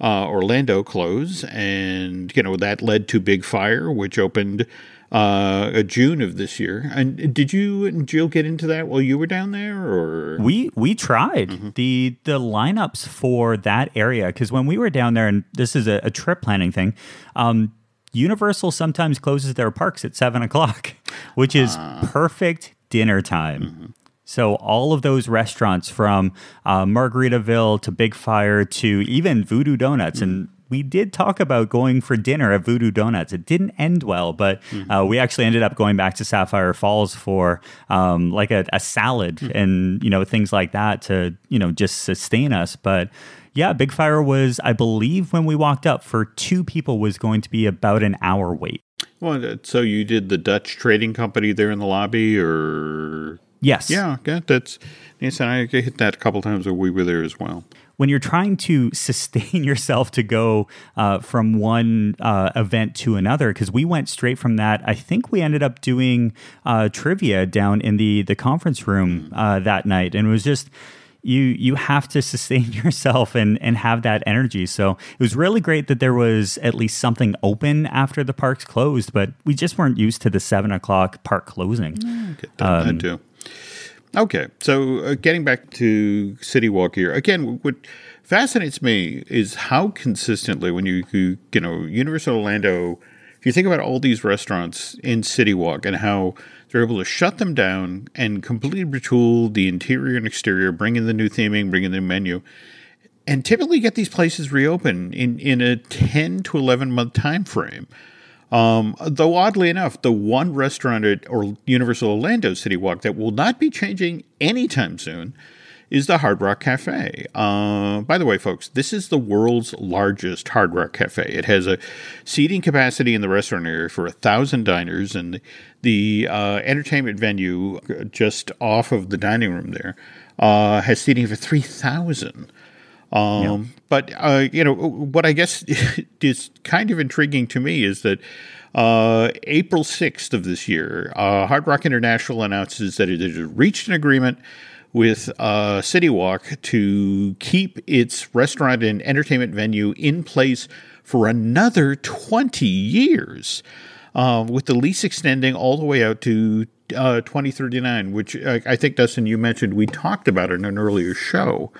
uh, Orlando close. And, you know, that led to Big Fire, which opened uh, June of this year. And did you and Jill get into that while you were down there, or we we tried mm-hmm. the the lineups for that area because when we were down there, and this is a, a trip planning thing. Um, Universal sometimes closes their parks at seven o'clock, which is uh, perfect dinner time. Mm-hmm. So all of those restaurants from uh, Margaritaville to Big Fire to even Voodoo Donuts, mm-hmm. and we did talk about going for dinner at Voodoo Donuts. It didn't end well, but mm-hmm. uh, we actually ended up going back to Sapphire Falls for um, like a, a salad mm-hmm. and you know things like that to you know just sustain us. But Yeah, Big Fire was, I believe, when we walked up for two people was going to be about an hour wait. Well, uh, so you did the Dutch trading company there in the lobby, or Yes. yeah, yeah that's and I hit that a couple times when we were there as well. when you're trying to sustain yourself to go uh, from one uh, event to another, because we went straight from that. I think we ended up doing uh, trivia down in the the conference room uh, that night, and it was just you you have to sustain yourself and and have that energy. So it was really great that there was at least something open after the parks closed, but we just weren't used to the seven o'clock park closing. Get that, that too. Okay, so uh, getting back to City Walk here again, what fascinates me is how consistently when you, you you know Universal Orlando, if you think about all these restaurants in City Walk and how they're able to shut them down and completely retool the interior and exterior, bring in the new theming, bring in the menu, and typically get these places reopened in in a ten to eleven month time frame. Um, though oddly enough, the one restaurant at or Universal Orlando City Walk that will not be changing anytime soon is the Hard Rock Cafe. Uh, by the way, folks, this is the world's largest Hard Rock Cafe. It has a seating capacity in the restaurant area for a thousand diners, and the uh, entertainment venue just off of the dining room there uh, has seating for three thousand. Um, yeah. But uh, you know what I guess is kind of intriguing to me is that uh, April sixth of this year, uh, Hard Rock International announces that it has reached an agreement with uh, City Walk to keep its restaurant and entertainment venue in place for another twenty years, uh, with the lease extending all the way out to uh, 2039, which I, I think, Dustin, you mentioned we talked about it in an earlier show.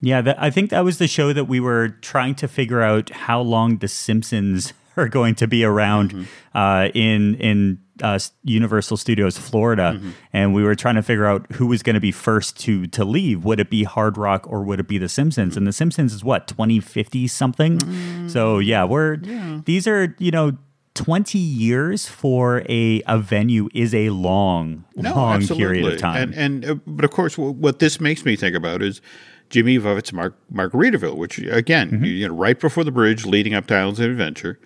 Yeah, that, I think that was the show that we were trying to figure out how long The Simpsons are going to be around mm-hmm. uh, in in uh, Universal Studios Florida, mm-hmm. and we were trying to figure out who was going to be first to to leave. Would it be Hard Rock or would it be The Simpsons? Mm-hmm. And The Simpsons is what twenty fifty something. Mm-hmm. So yeah, we're yeah. these are you know 20 years for a, a venue is a long, no, long absolutely. period of time. And, and uh, but of course, what this makes me think about is Jimmy Buffett's Mar- Margaritaville, which again, mm-hmm. you know, right before the bridge leading up to Islands of Adventure.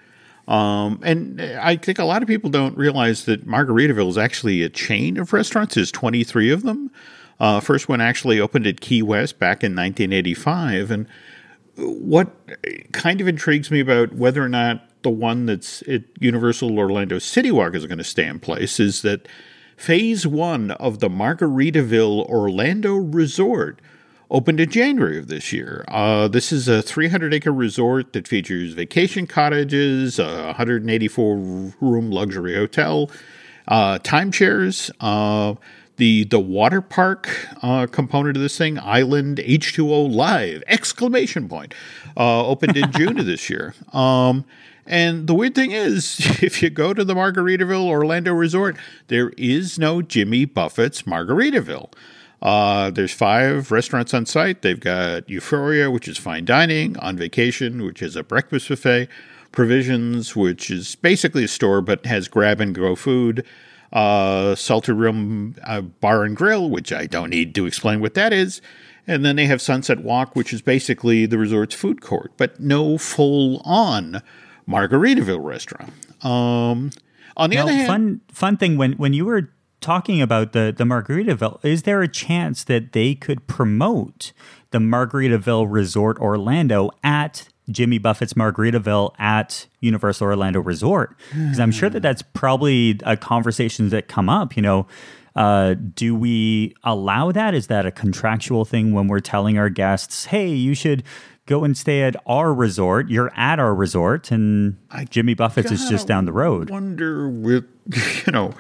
Um, and I think a lot of people don't realize that Margaritaville is actually a chain of restaurants. There's 23 of them. Uh, first one actually opened at Key West back in 1985. And what kind of intrigues me about whether or not the one that's at Universal Orlando City Walk is going to stay in place is that phase one of the Margaritaville Orlando Resort – opened in January of this year. Uh, this is a 300 acre resort that features vacation cottages, a 184 room luxury hotel, uh, timeshares. Uh, the the water park uh, component of this thing, Island H2O Live! Exclamation point! Uh, opened in June of this year. Um, and the weird thing is, if you go to the Margaritaville Orlando Resort, there is no Jimmy Buffett's Margaritaville. Uh, there's five restaurants on site. They've got Euphoria, which is fine dining, On Vacation, which is a breakfast buffet, Provisions, which is basically a store but has grab and go food, uh, Salted Rim uh, Bar and Grill, which I don't need to explain what that is. And then they have Sunset Walk, which is basically the resort's food court, but no full on Margaritaville restaurant. Um, on the now, other hand, fun fun thing when when you were talking about the the Margaritaville, is there a chance that they could promote the Margaritaville Resort Orlando at Jimmy Buffett's Margaritaville at Universal Orlando Resort? Because I'm sure that that's probably a conversation that come up. You know, uh, do we allow that? Is that a contractual thing when we're telling our guests, "Hey, you should"? Go and stay at our resort. You're at our resort, and I Jimmy Buffett's is just down the road. Wonder with you know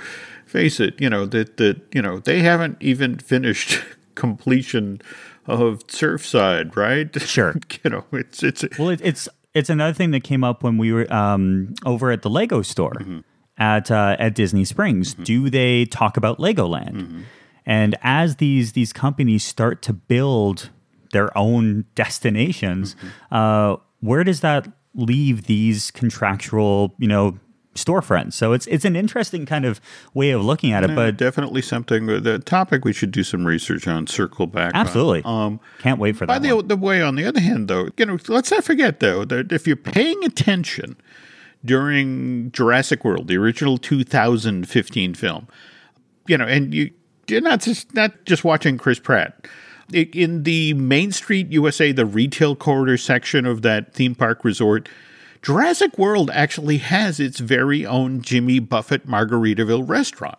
face it, you know that that you know they haven't even finished completion of Surfside, right? Sure. you know, it's it's well, it, it's it's another thing that came up when we were um, over at the Lego store mm-hmm. at uh, at Disney Springs. Mm-hmm. Do they talk about Legoland? Mm-hmm. And as these these companies start to build their own destinations, mm-hmm. uh, where does that leave these contractual, you know, storefronts. So it's it's an interesting kind of way of looking at it. Yeah, but definitely something uh, the topic we should do some research on. Circle back. on. absolutely, Um, can't wait for by that. the, the way, on the other hand, though, you know, let's not forget though that if you're paying attention during Jurassic World, the original 2015 film, you know, and you you're not just not just watching Chris Pratt. In the Main Street USA, the retail corridor section of that theme park resort, Jurassic World actually has its very own Jimmy Buffett Margaritaville restaurant.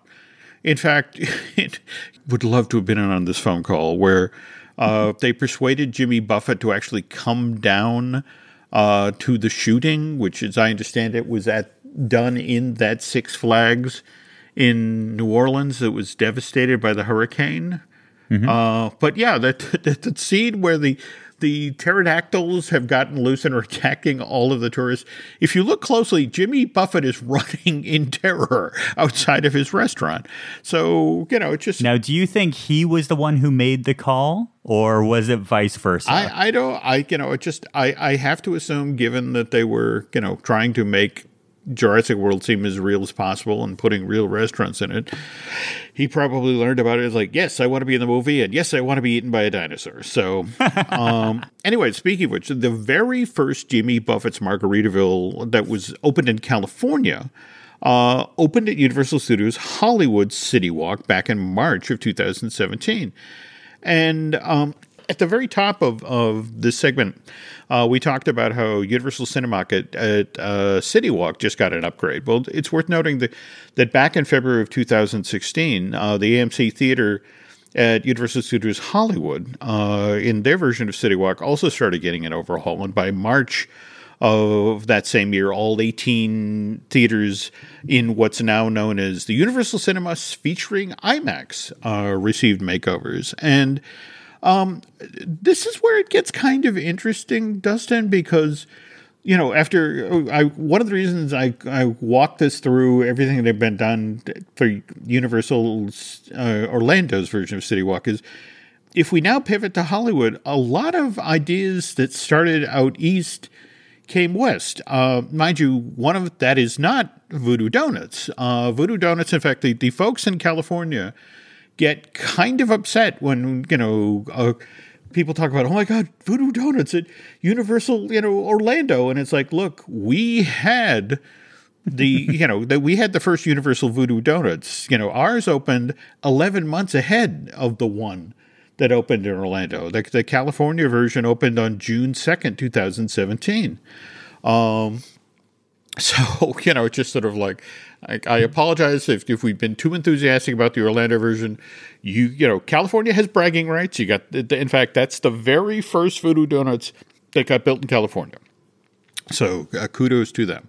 In fact, it would love to have been in on this phone call where uh, they persuaded Jimmy Buffett to actually come down uh, to the shooting, which, as I understand it, was at done in that Six Flags in New Orleans that was devastated by the hurricane. Uh, but yeah, that, that that scene where the the pterodactyls have gotten loose and are attacking all of the tourists. If you look closely, Jimmy Buffett is running in terror outside of his restaurant. So you know, it's just now, do you think he was the one who made the call, or was it vice versa? I, I don't I you know it just I, I have to assume given that they were you know trying to make Jurassic World seem as real as possible and putting real restaurants in it, he probably learned about it as like yes I want to be in the movie and yes I want to be eaten by a dinosaur. So um, anyway, speaking of which, the very first Jimmy Buffett's Margaritaville that was opened in California. Uh, opened at Universal Studios Hollywood City Walk back in March of 2017. And um, at the very top of, of this segment, uh, we talked about how Universal Cinemark at, at uh, City Walk just got an upgrade. Well, it's worth noting that, that back in February of 2016, uh, the AMC Theater at Universal Studios Hollywood, uh, in their version of City Walk, also started getting an overhaul. And by March of that same year, all 18 theaters in what's now known as the Universal Cinemas featuring IMAX uh, received makeovers. And um, this is where it gets kind of interesting, Dustin, because you know, after I one of the reasons I I walked this through everything that had been done for Universal's uh, Orlando's version of City Walk is if we now pivot to Hollywood, a lot of ideas that started out east came west. Uh, mind you, one of that is not Voodoo Donuts. Uh, Voodoo Donuts, in fact, the, the folks in California get kind of upset when you know uh, people talk about, oh my God, Voodoo Donuts at Universal, you know, Orlando, and it's like, look, we had the you know that we had the first Universal Voodoo Donuts. You know, ours opened eleven months ahead of the one that opened in Orlando. The, the California version opened on June second, two thousand seventeen. Um, so you know, it's just sort of like I, I apologize if, if we've been too enthusiastic about the Orlando version. You you know, California has bragging rights. You got in fact that's the very first Voodoo Donuts that got built in California. So uh, kudos to them.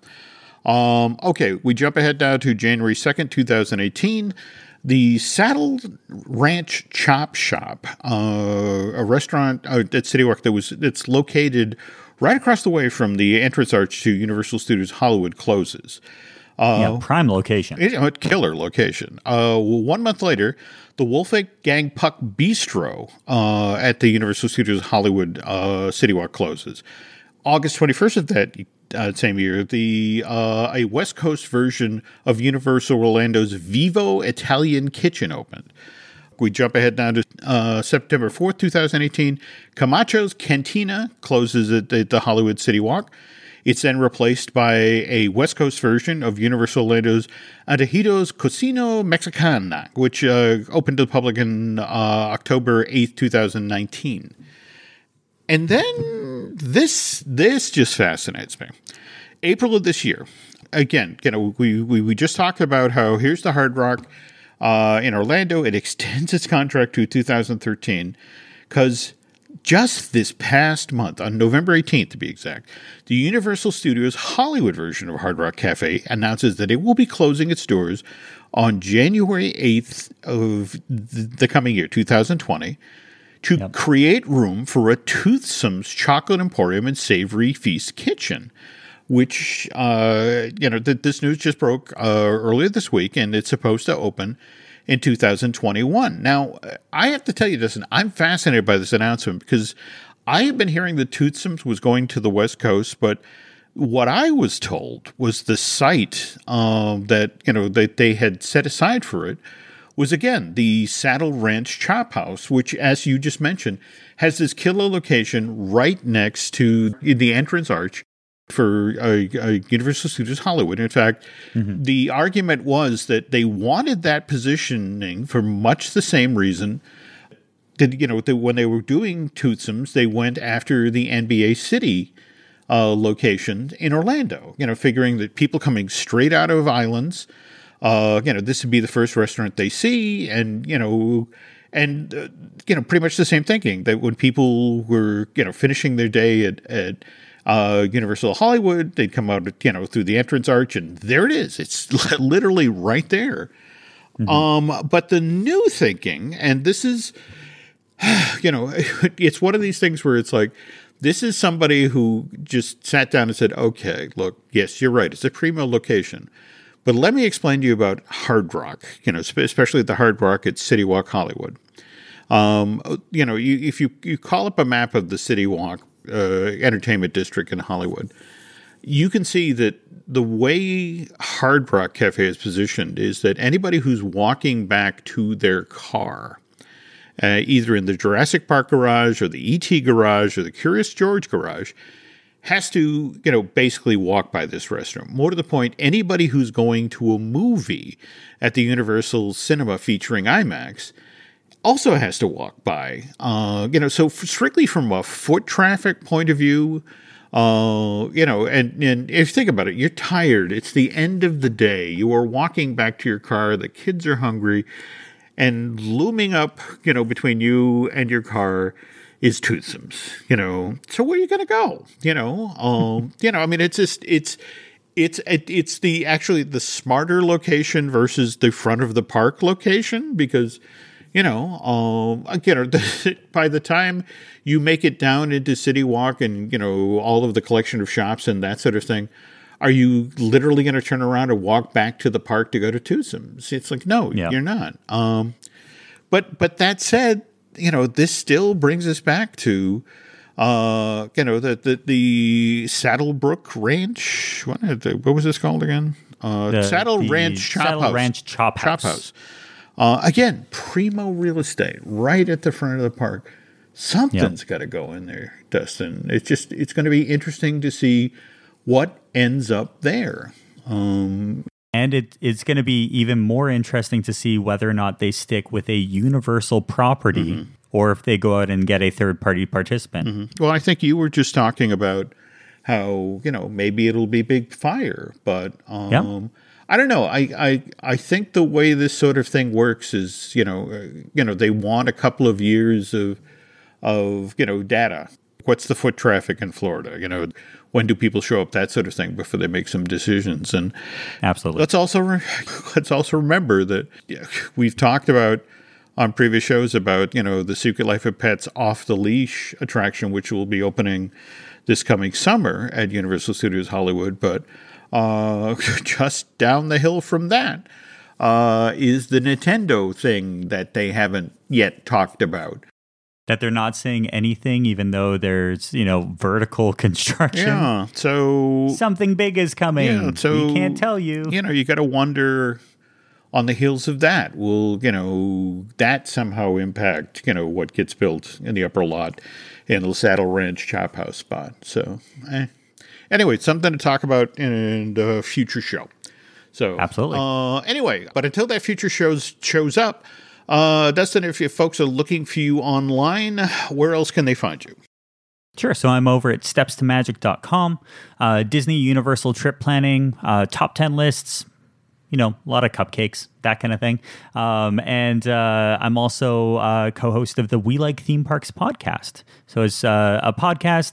Um, okay, we jump ahead now to January second, two thousand eighteen. The Saddle Ranch Chop Shop, uh, a restaurant uh, at City Walk that was it's located right across the way from the entrance arch to Universal Studios Hollywood closes. yeah, prime location. It, a killer location. Uh, one month later, the Wolfgang Puck Bistro uh, at the Universal Studios Hollywood uh, City Walk closes. August 21st of that uh, same year, the uh, a West Coast version of Universal Orlando's Vivo Italian Kitchen opened. We jump ahead now to uh, September 4th, 2018. Camacho's Cantina closes at the, Hollywood City Walk. It's then replaced by a West Coast version of Universal Orlando's Antojitos Cocina Mexicana, which uh, opened to the public in uh, October 8th, 2019. And then this this just fascinates me. April of this year, again, you know, we, we, we just talked about how here's the Hard Rock uh, in Orlando. It extends its contract to 2013 because just this past month, on November 18th to be exact, the Universal Studios Hollywood version of Hard Rock Cafe announces that it will be closing its doors on January 8th of th- the coming year, 2020, to Yep. create room for a Toothsome's Chocolate Emporium and Savory Feast Kitchen. Which, uh, you know, th- this news just broke uh, earlier this week, and it's supposed to open in 2021. Now, I have to tell you this, and I'm fascinated by this announcement because I have been hearing that Toothsome's was going to the West Coast, but what I was told was the site um, that you know that they had set aside for it was again the Saddle Ranch Chop House, which, as you just mentioned, has this killer location right next to the entrance arch for uh, uh, Universal Studios Hollywood. In fact, mm-hmm. the argument was that they wanted that positioning for much the same reason that you know that when they were doing Toothsomes, they went after the NBA City uh, location in Orlando. You know, figuring that people coming straight out of islands uh, you know, this would be the first restaurant they see, and you know, and uh, you know, pretty much the same thinking that when people were you know finishing their day at at uh, Universal Hollywood, they'd come out you know through the entrance arch, and there it is. It's literally right there. Mm-hmm. Um, but the new thinking, and this is, you know, it's one of these things where it's like. This is somebody who just sat down and said, okay, look, yes, you're right. It's a primo location. But let me explain to you about Hard Rock, you know, especially the Hard Rock at City Walk Hollywood. Um, you know, you, if you, you call up a map of the City Walk uh, Entertainment District in Hollywood, you can see that the way Hard Rock Cafe is positioned is that anybody who's walking back to their car, uh, either in the Jurassic Park garage or the ET garage or the Curious George garage, has to, you know, basically walk by this restaurant. More to the point, anybody who's going to a movie at the Universal Cinema featuring IMAX also has to walk by. Uh, you know, so strictly from a foot traffic point of view, uh, you know, and, and if you think about it, you're tired. It's the end of the day. You are walking back to your car. The kids are hungry. And looming up, you know, between you and your car is Toothsomes, you know. So where are you going to go? You know, um, you know. I mean, it's just it's it's it's the actually the smarter location versus the front of the park location because you know, um, again, by the time you make it down into City Walk and you know all of the collection of shops and that sort of thing, are you literally going to turn around and walk back to the park to go to Toothsomes? It's like no, yeah. you're not. Um, but but that said, you know, this still brings us back to, uh, you know, the the, the Saddlebrook Ranch. What, what was this called again? Uh, the, Saddle the Ranch Chop Saddle House. Ranch Chop House. Chop House. Uh, again, primo real estate, right at the front of the park. Something's yep. got to go in there, Dustin. It's just it's going to be interesting to see what ends up there. Um, and it, it's going to be even more interesting to see whether or not they stick with a universal property mm-hmm. or if they go out and get a third party participant. Mm-hmm. Well, I think you were just talking about how, you know, maybe it'll be big fire, but um, yeah. I don't know. I, I I think the way this sort of thing works is, you know, uh, you know, they want a couple of years of of, you know, data. What's the foot traffic in Florida? You know, when do people show up that sort of thing before they make some decisions and absolutely let's also re- let's also remember that we've talked about on previous shows about you know the secret life of pets off the leash attraction which will be opening this coming summer at universal studios hollywood but uh, just down the hill from that uh, is the nintendo thing that they haven't yet talked about. That they're not saying anything even though there's you know vertical construction? Yeah so something big is coming. Yeah, so we can't tell you. you know you got to wonder on the heels of that will you know that somehow impact you know what gets built in the upper lot in the saddle ranch chop house spot? So eh. Anyway something to talk about in the future show so absolutely uh, anyway but until that future shows shows up uh, Dustin, if, your folks are looking for you online, where else can they find you? Sure. So I'm over at stepstomagic.com, uh, Disney Universal trip planning, uh, top 10 lists, you know, a lot of cupcakes, that kind of thing. Um, and uh, I'm also uh, co host of the We Like Theme Parks podcast. So it's uh, a podcast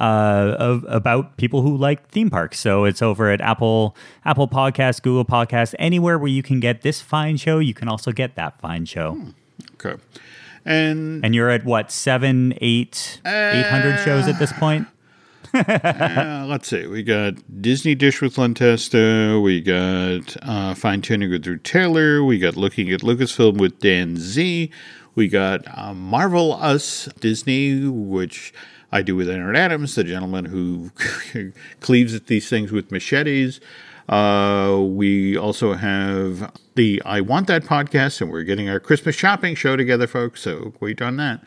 uh, of, about people who like theme parks. So it's over at Apple Apple Podcast, Google Podcast, anywhere where you can get this fine show. You can also get that fine show. Hmm. Okay, and and you're at what seven, eight, uh, eight hundred shows at this point. uh, let's see. We got Disney Dish with Len Testa. We got uh, Fine Tuning with Drew Taylor. We got Looking at Lucasfilm with Dan Zehr. We got uh, Marvel Us Disney, which I do with Aaron Adams, the gentleman who cleaves at these things with machetes. Uh, we also have the I Want That podcast, and we're getting our Christmas shopping show together, folks. So wait on that.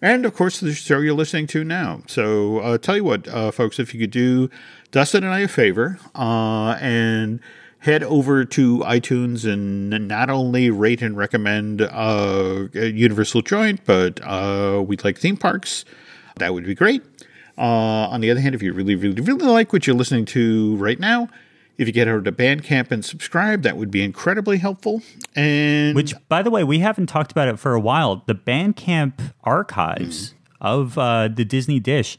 And of course, the show you're listening to now. So, uh, tell you what, uh, folks, if you could do Dustin and I a favor uh, and head over to iTunes and not only rate and recommend uh, Universal Joint, but uh, we'd like theme parks. That would be great. Uh, on the other hand, if you really, really, really like what you're listening to right now, if you get over to Bandcamp and subscribe, that would be incredibly helpful. And which, by the way, we haven't talked about it for a while. The Bandcamp archives mm. of uh, the Disney Dish,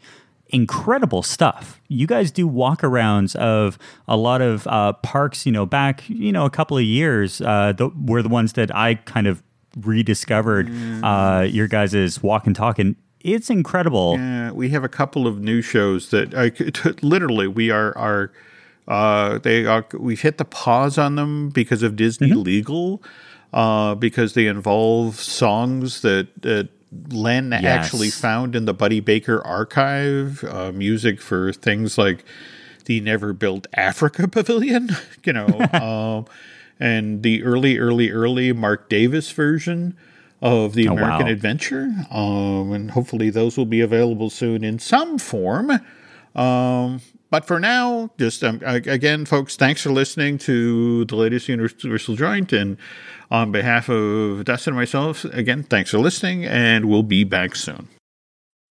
incredible stuff. You guys do walkarounds of a lot of uh, parks. You know, back you know a couple of years uh, the, were the ones that I kind of rediscovered. Mm. your guys' walk and talk and it's incredible. Yeah, we have a couple of new shows that I literally we are are uh, they are, we've hit the pause on them because of Disney mm-hmm. legal, uh, because they involve songs that that Len yes. actually found in the Buddy Baker archive, uh, music for things like the Never Built Africa Pavilion, you know, um, and the early, early, early Marc Davis version of the American oh, wow. Adventure, um, and hopefully those will be available soon in some form. Um, but for now, just um, again, folks, thanks for listening to the latest Universal Joint. And on behalf of Dustin and myself, again, thanks for listening, and we'll be back soon.